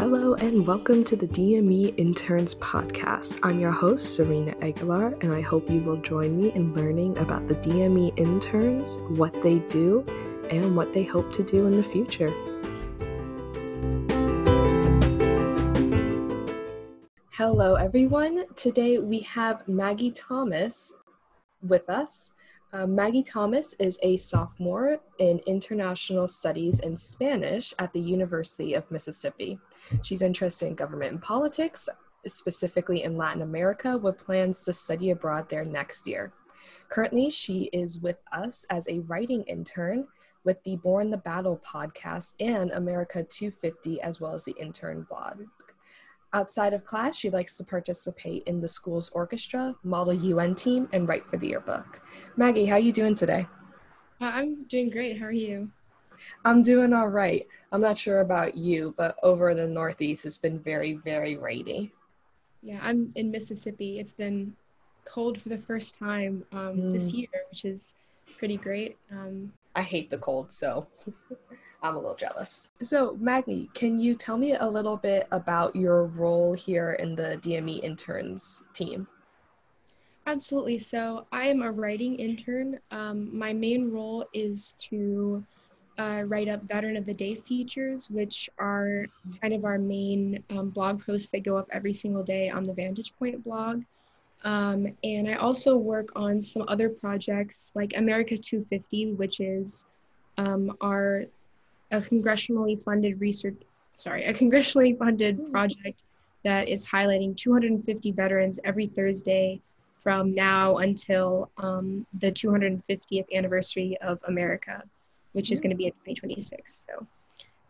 Hello and welcome to the DME Interns Podcast. I'm your host, Serena Aguilar, and I hope you will join me in learning about the DME interns, what they do, and what they hope to do in the future. Hello, everyone. Today we have Maggie Thomas with us. Uh, Maggie Thomas is a sophomore in international studies and Spanish at the University of Mississippi. She's interested in government and politics, specifically in Latin America, with plans to study abroad there next year. Currently, she is with us as a writing intern with the Borne the Battle podcast and America 250, as well as the intern blog. Outside of class, she likes to participate in the school's orchestra, model UN team, and write for the yearbook. Maggie, how are you doing today? Uh, I'm doing great. How are you? I'm doing all right. I'm not sure about you, but over in the Northeast, it's been very, very rainy. Yeah, I'm in Mississippi. It's been cold for the first time um, mm. this year, which is pretty great. Um, I hate the cold, so I'm a little jealous. So, Maggie, can you tell me a little bit about your role here in the DME interns team? Absolutely. So, I'm a writing intern. Um, my main role is to uh, write up Veteran of the Day features, which are kind of our main um, blog posts that go up every single day on the Vantage Point blog. Um, and I also work on some other projects like America 250, which is um, our a congressionally funded research, sorry, a congressionally funded hmm. project that is highlighting 250 veterans every Thursday from now until um, the 250th anniversary of America, which is going to be in 2026. So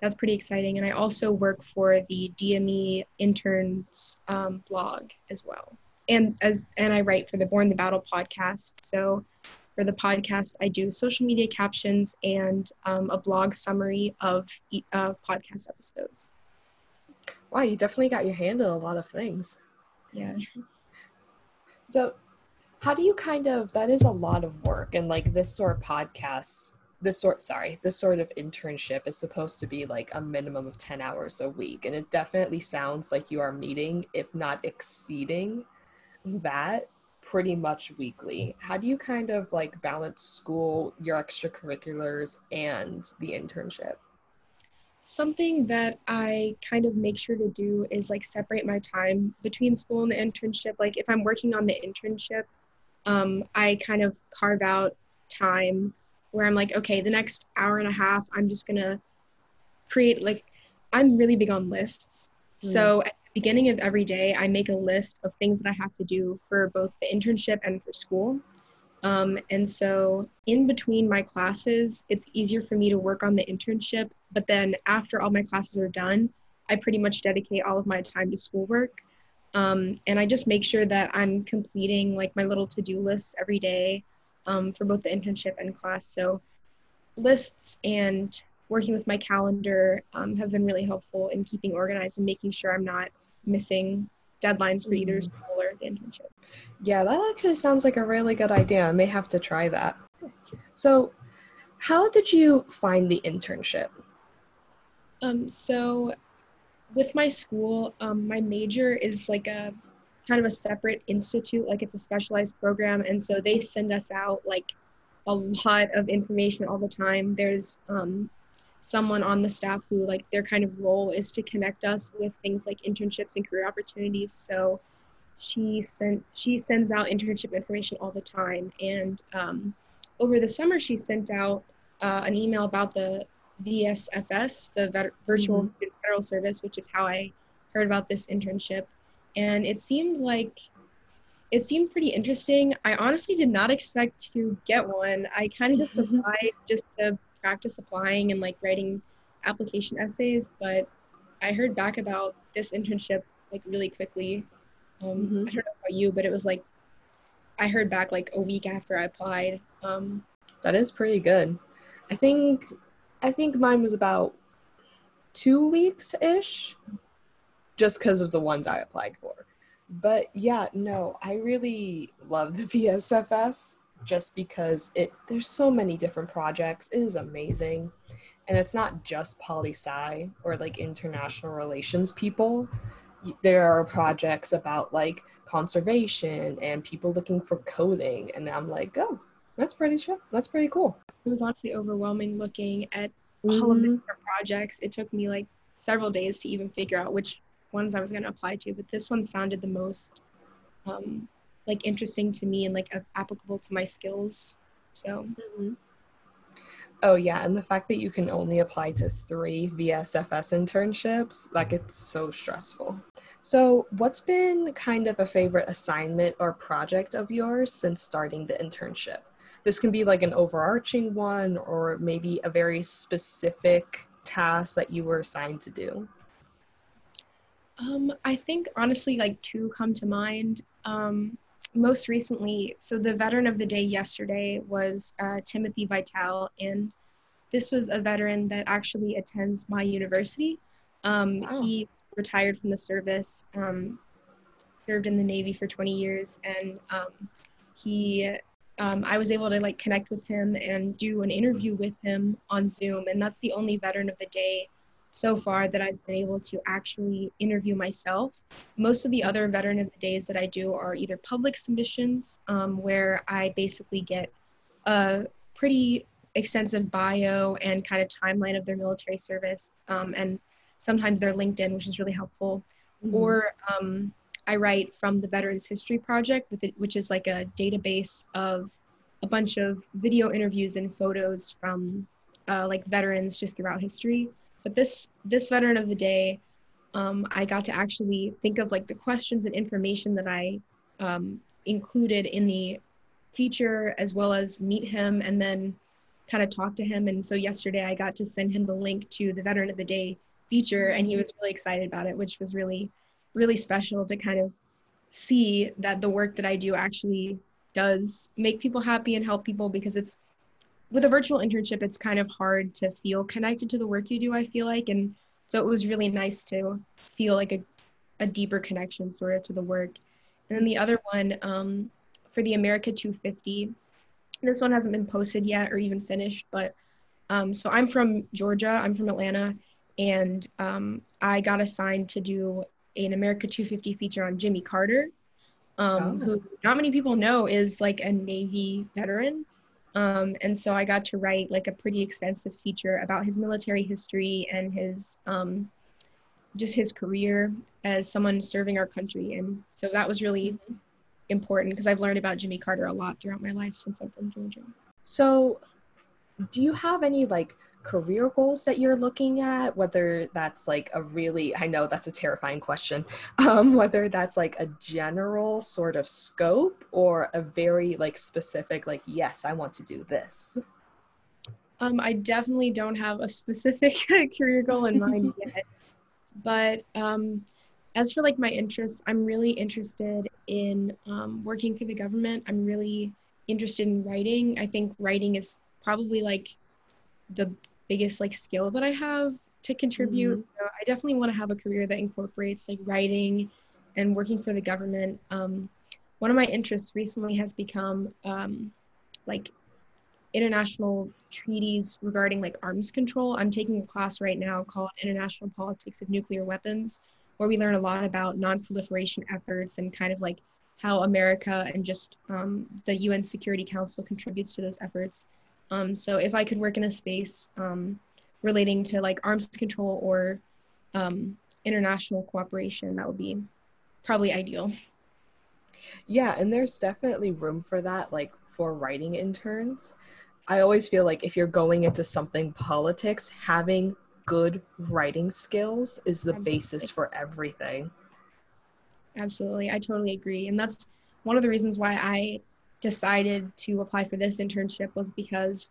that's pretty exciting. And I also work for the DME interns um, blog as well. And as and I write for the Borne the Battle podcast. So for the podcast, I do social media captions and um, a blog summary of uh, podcast episodes. Wow, you definitely got your hand in a lot of things. Yeah. So, how do you kind of, that is a lot of work, and like this sort of podcasts, this sort, sorry, this sort of internship is supposed to be like a minimum of 10 hours a week. And it definitely sounds like you are meeting, if not exceeding that pretty much weekly. How do you kind of like balance school, your extracurriculars, and the internship? Something that I kind of make sure to do is like separate my time between school and the internship. Like if I'm working on the internship, um, I kind of carve out time where I'm like, okay, the next hour and a half, I'm just gonna create like I'm really big on lists. Mm. So beginning of every day, I make a list of things that I have to do for both the internship and for school. Um, and so, in between my classes, it's easier for me to work on the internship. But then, after all my classes are done, I pretty much dedicate all of my time to schoolwork. Um, and I just make sure that I'm completing like my little to do lists every day um, for both the internship and class. So, lists and working with my calendar um, have been really helpful in keeping organized and making sure I'm not missing deadlines for either mm-hmm. school or the internship. Yeah, that actually sounds like a really good idea. I may have to try that. So, how did you find the internship? Um, so, with my school, um, my major is like a kind of a separate institute, like it's a specialized program, and so they send us out like a lot of information all the time. There's um, someone on the staff who like their kind of role is to connect us with things like internships and career opportunities. So she sent she sends out internship information all the time. And um, over the summer she sent out uh, an email about the vsfs the vet- virtual mm-hmm. federal service which is how i heard about this internship. And it seemed like it seemed pretty interesting. I honestly did not expect to get one. I kind of just applied just to practice applying and like writing application essays, but I heard back about this internship like really quickly. Um, mm-hmm. I don't know about you, but it was like I heard back like a week after I applied. Um, that is pretty good. I think I think mine was about two weeks ish, just because of the ones I applied for. But yeah, no, I really love the VSFS just because it there's so many different projects. It is amazing. and it's not just poli sci or like international relations people there are projects about like conservation and people looking for coding and i'm like oh that's pretty sure that's pretty cool it was honestly overwhelming looking at mm-hmm. all of the mm-hmm. different projects it took me like several days to even figure out which ones i was going to apply to but this one sounded the most um, like interesting to me and like applicable to my skills so mm-hmm. Oh yeah, and the fact that you can only apply to three VSFS internships, like it's so stressful. So, what's been kind of a favorite assignment or project of yours since starting the internship? This can be like an overarching one or maybe a very specific task that you were assigned to do. Um, I think honestly, like two come to mind. Um, most recently, so the veteran of the day yesterday was uh, Timothy Vital, and this was a veteran that actually attends my university. Um, wow. He retired from the service, um, served in the Navy for 20 years, and um, he, um, I was able to like connect with him and do an interview with him on Zoom, and that's the only veteran of the day so far that I've been able to actually interview myself. Most of the other veteran of the days that I do are either public submissions, um, where I basically get a pretty extensive bio and kind of timeline of their military service, um, and sometimes their LinkedIn, which is really helpful. Mm-hmm. Or um, I write from the Veterans History Project, it, which is like a database of a bunch of video interviews and photos from uh, like veterans just throughout history. But this this veteran of the day, um, I got to actually think of like the questions and information that I um, included in the feature, as well as meet him and then kind of talk to him. And so yesterday I got to send him the link to the veteran of the day feature, and he was really excited about it, which was really really special to kind of see that the work that I do actually does make people happy and help people because it's with a virtual internship, it's kind of hard to feel connected to the work you do, I feel like. And so it was really nice to feel like a, a deeper connection sort of to the work. And then the other one um, for the America 250, this one hasn't been posted yet or even finished, but um, so I'm from Georgia, I'm from Atlanta, and um, I got assigned to do an America 250 feature on Jimmy Carter, um, oh. who not many people know is like a Navy veteran. Um, and so I got to write like a pretty extensive feature about his military history and his um, just his career as someone serving our country. And so that was really mm-hmm. important because I've learned about Jimmy Carter a lot throughout my life since I'm from Georgia. So, do you have any like career goals that you're looking at whether that's like a really i know that's a terrifying question um, whether that's like a general sort of scope or a very like specific like yes i want to do this. Um, i definitely don't have a specific career goal in mind yet but um, as for like my interests i'm really interested in um, working for the government. I'm really interested in writing. I think writing is probably like the biggest like skill that I have to contribute. Mm-hmm. So I definitely want to have a career that incorporates like writing and working for the government. Um, one of my interests recently has become um, like international treaties regarding like arms control. I'm taking a class right now called International Politics of Nuclear Weapons, where we learn a lot about non-proliferation efforts and kind of like how America and just um, the UN Security Council contributes to those efforts. Um, so if I could work in a space um, relating to like arms control or um, international cooperation, that would be probably ideal. Yeah, and there's definitely room for that, like for writing interns. I always feel like if you're going into something politics, having good writing skills is the Absolutely. basis for everything. Absolutely. I totally agree. And that's one of the reasons why I decided to apply for this internship was because,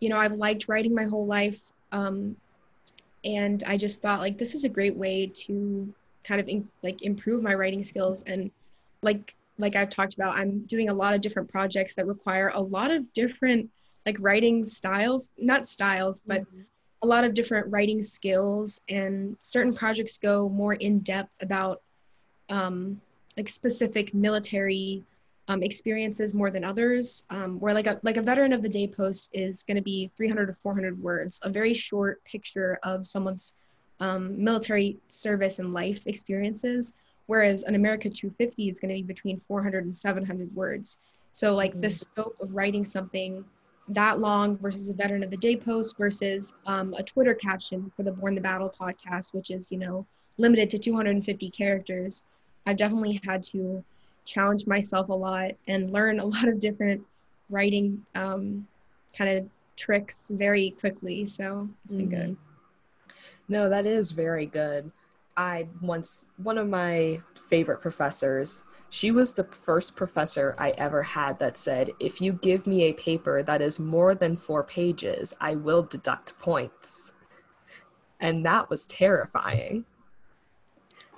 you know, I've liked writing my whole life. Um, and I just thought like this is a great way to kind of in, like improve my writing skills and like like I've talked about, I'm doing a lot of different projects that require a lot of different like writing styles, not styles, but mm-hmm. a lot of different writing skills. And certain projects go more in depth about um, like specific military um, experiences more than others. Um, where like a like a veteran of the day post is going to be 300 to 400 words, a very short picture of someone's um, military service and life experiences. Whereas an America 250 is going to be between 400 and 700 words. So like mm-hmm. the scope of writing something that long versus a veteran of the day post versus um, a Twitter caption for the Borne the Battle podcast, which is you know limited to 250 characters. I've definitely had to challenge myself a lot and learn a lot of different writing um, kind of tricks very quickly. So it's been mm-hmm. good. No, that is very good. I once, one of my favorite professors, she was the first professor I ever had that said, if you give me a paper that is more than four pages, I will deduct points. And that was terrifying.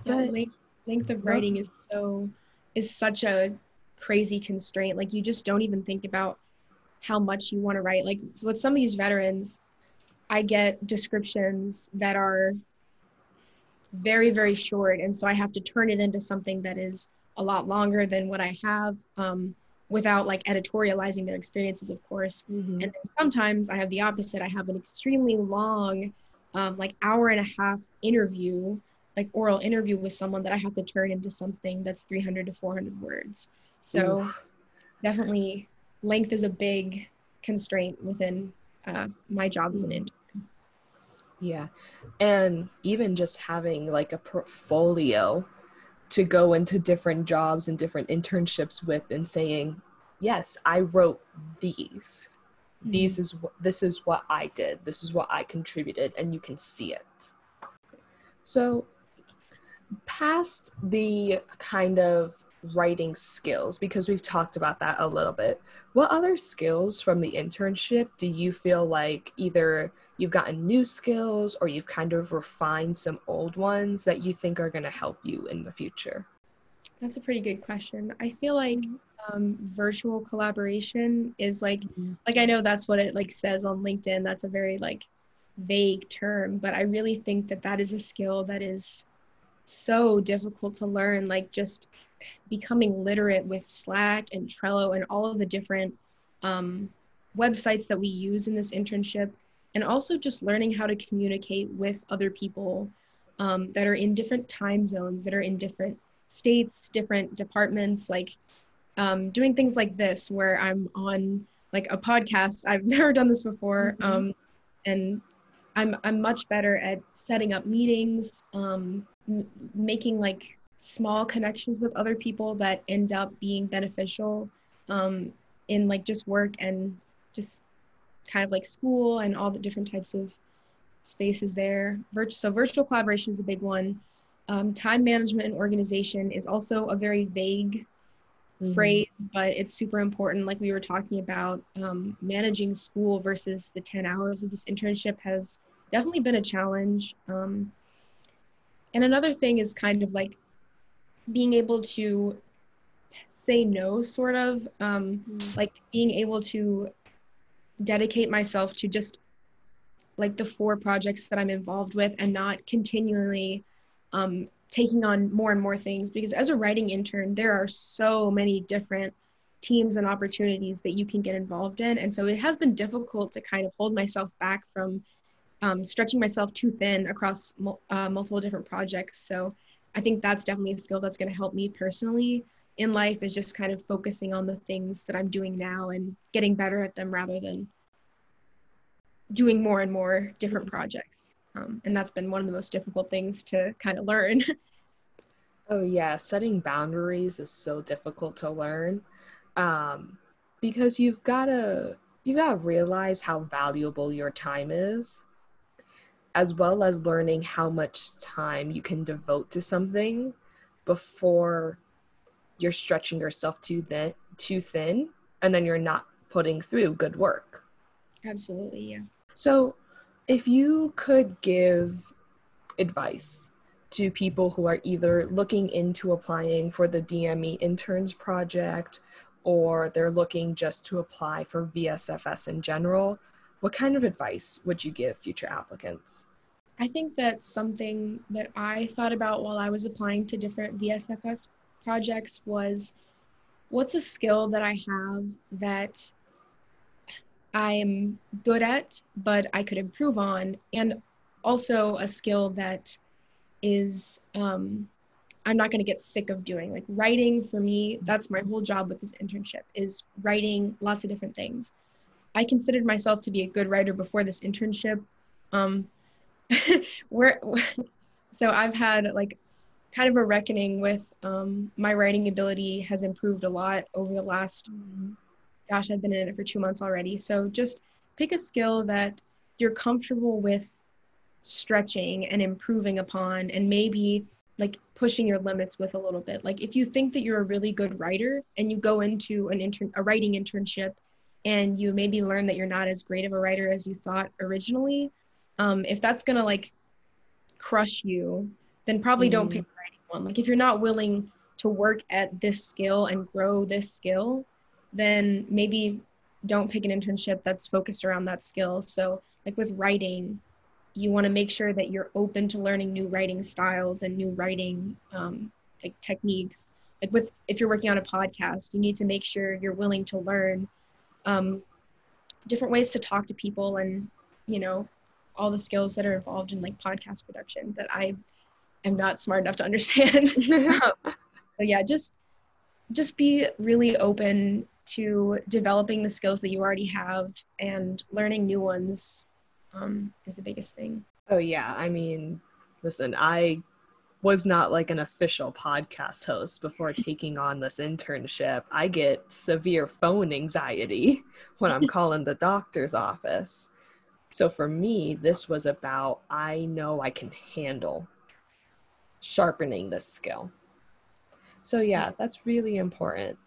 Yeah, but, length, length of writing is so is such a crazy constraint. Like you just don't even think about how much you want to write. Like so with some of these veterans, I get descriptions that are very very short, and so I have to turn it into something that is a lot longer than what I have. Um, without like editorializing their experiences of course mm-hmm. and sometimes i have the opposite i have an extremely long um, like hour and a half interview like oral interview with someone that I have to turn into something that's 300 to 400 words. So Oof. definitely length is a big constraint within uh, my job as an intern. Yeah. And even just having like a portfolio to go into different jobs and different internships with and saying, yes, I wrote these. Mm-hmm. These is what this is what I did. This is what I contributed and you can see it. So past the kind of writing skills because we've talked about that a little bit what other skills from the internship do you feel like either you've gotten new skills or you've kind of refined some old ones that you think are going to help you in the future? That's a pretty good question. I feel like um, virtual collaboration is like mm-hmm. like i know that's what it like says on linkedin that's a very like vague term but i really think that that is a skill that is so difficult to learn like just becoming literate with slack and trello and all of the different um, websites that we use in this internship and also just learning how to communicate with other people um, that are in different time zones that are in different states different departments like um, doing things like this where i'm on like a podcast i've never done this before mm-hmm. um, and i'm i'm much better at setting up meetings um, m- making like small connections with other people that end up being beneficial um, in like just work and just kind of like school and all the different types of spaces there. Virtu- so virtual collaboration is a big one. Um, time management and organization is also a very vague mm-hmm. phrase, but it's super important. Like we were talking about, um, managing school versus the 10 hours of this internship has definitely been a challenge. Um, and another thing is kind of like being able to say no, sort of, um, mm. like being able to dedicate myself to just like the four projects that I'm involved with and not continually um, taking on more and more things because as a writing intern, there are so many different teams and opportunities that you can get involved in. And so it has been difficult to kind of hold myself back from um, stretching myself too thin across uh, multiple different projects. So I think that's definitely a skill that's going to help me personally in life is just kind of focusing on the things that I'm doing now and getting better at them rather than doing more and more different projects. Um, and that's been one of the most difficult things to kind of learn. oh yeah, setting boundaries is so difficult to learn um, because you've got to you got to realize how valuable your time is as well as learning how much time you can devote to something before you're stretching yourself too thin, too thin and then you're not putting through good work. Absolutely, yeah. So, if you could give advice to people who are either looking into applying for the DME interns project or they're looking just to apply for VSFS in general, what kind of advice would you give future applicants? I think that something that I thought about while I was applying to different VSFS projects was what's a skill that I have that I'm good at, but I could improve on, and also a skill that is um, I'm not going to get sick of doing. Like writing for me, that's my whole job with this internship is writing lots of different things. I considered myself to be a good writer before this internship. Um, where, so I've had like kind of a reckoning with um, my writing ability has improved a lot over the last, gosh, I've been in it for two months already. So just pick a skill that you're comfortable with stretching and improving upon and maybe like pushing your limits with a little bit. Like if you think that you're a really good writer and you go into an intern a writing internship and you maybe learn that you're not as great of a writer as you thought originally, um, if that's gonna like crush you, then probably mm. don't pick writing one. Like if you're not willing to work at this skill and grow this skill, then maybe don't pick an internship that's focused around that skill. So like with writing, you want to make sure that you're open to learning new writing styles and new writing um, like techniques like with if you're working on a podcast you need to make sure you're willing to learn um, different ways to talk to people and you know all the skills that are involved in like podcast production that i am not smart enough to understand um, so yeah just just be really open to developing the skills that you already have and learning new ones um, is the biggest thing. Oh, yeah. I mean, listen, I was not like an official podcast host before taking on this internship. I get severe phone anxiety when I'm calling the doctor's office. So for me, this was about I know I can handle sharpening this skill. So yeah, that's really important.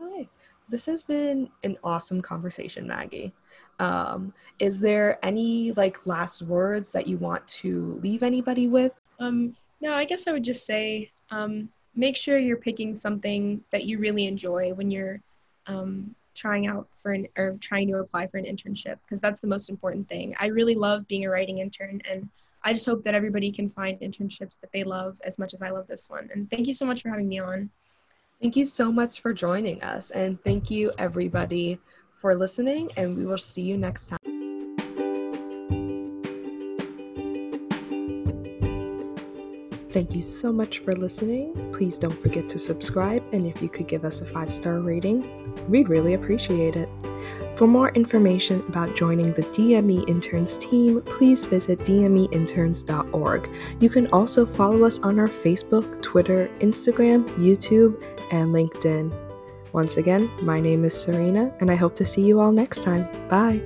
Hi. This has been an awesome conversation, Maggie. Um, is there any like last words that you want to leave anybody with? Um, no, I guess I would just say um, make sure you're picking something that you really enjoy when you're um, trying out for an or trying to apply for an internship because that's the most important thing. I really love being a writing intern and I just hope that everybody can find internships that they love as much as I love this one. And thank you so much for having me on. Thank you so much for joining us and thank you everybody for listening, and we will see you next time. Thank you so much for listening. Please don't forget to subscribe, and if you could give us a five star rating, we'd really appreciate it. For more information about joining the DME Interns team, please visit dmeinterns.org. You can also follow us on our Facebook, Twitter, Instagram, YouTube, and LinkedIn. Once again, my name is Serena, and I hope to see you all next time. Bye.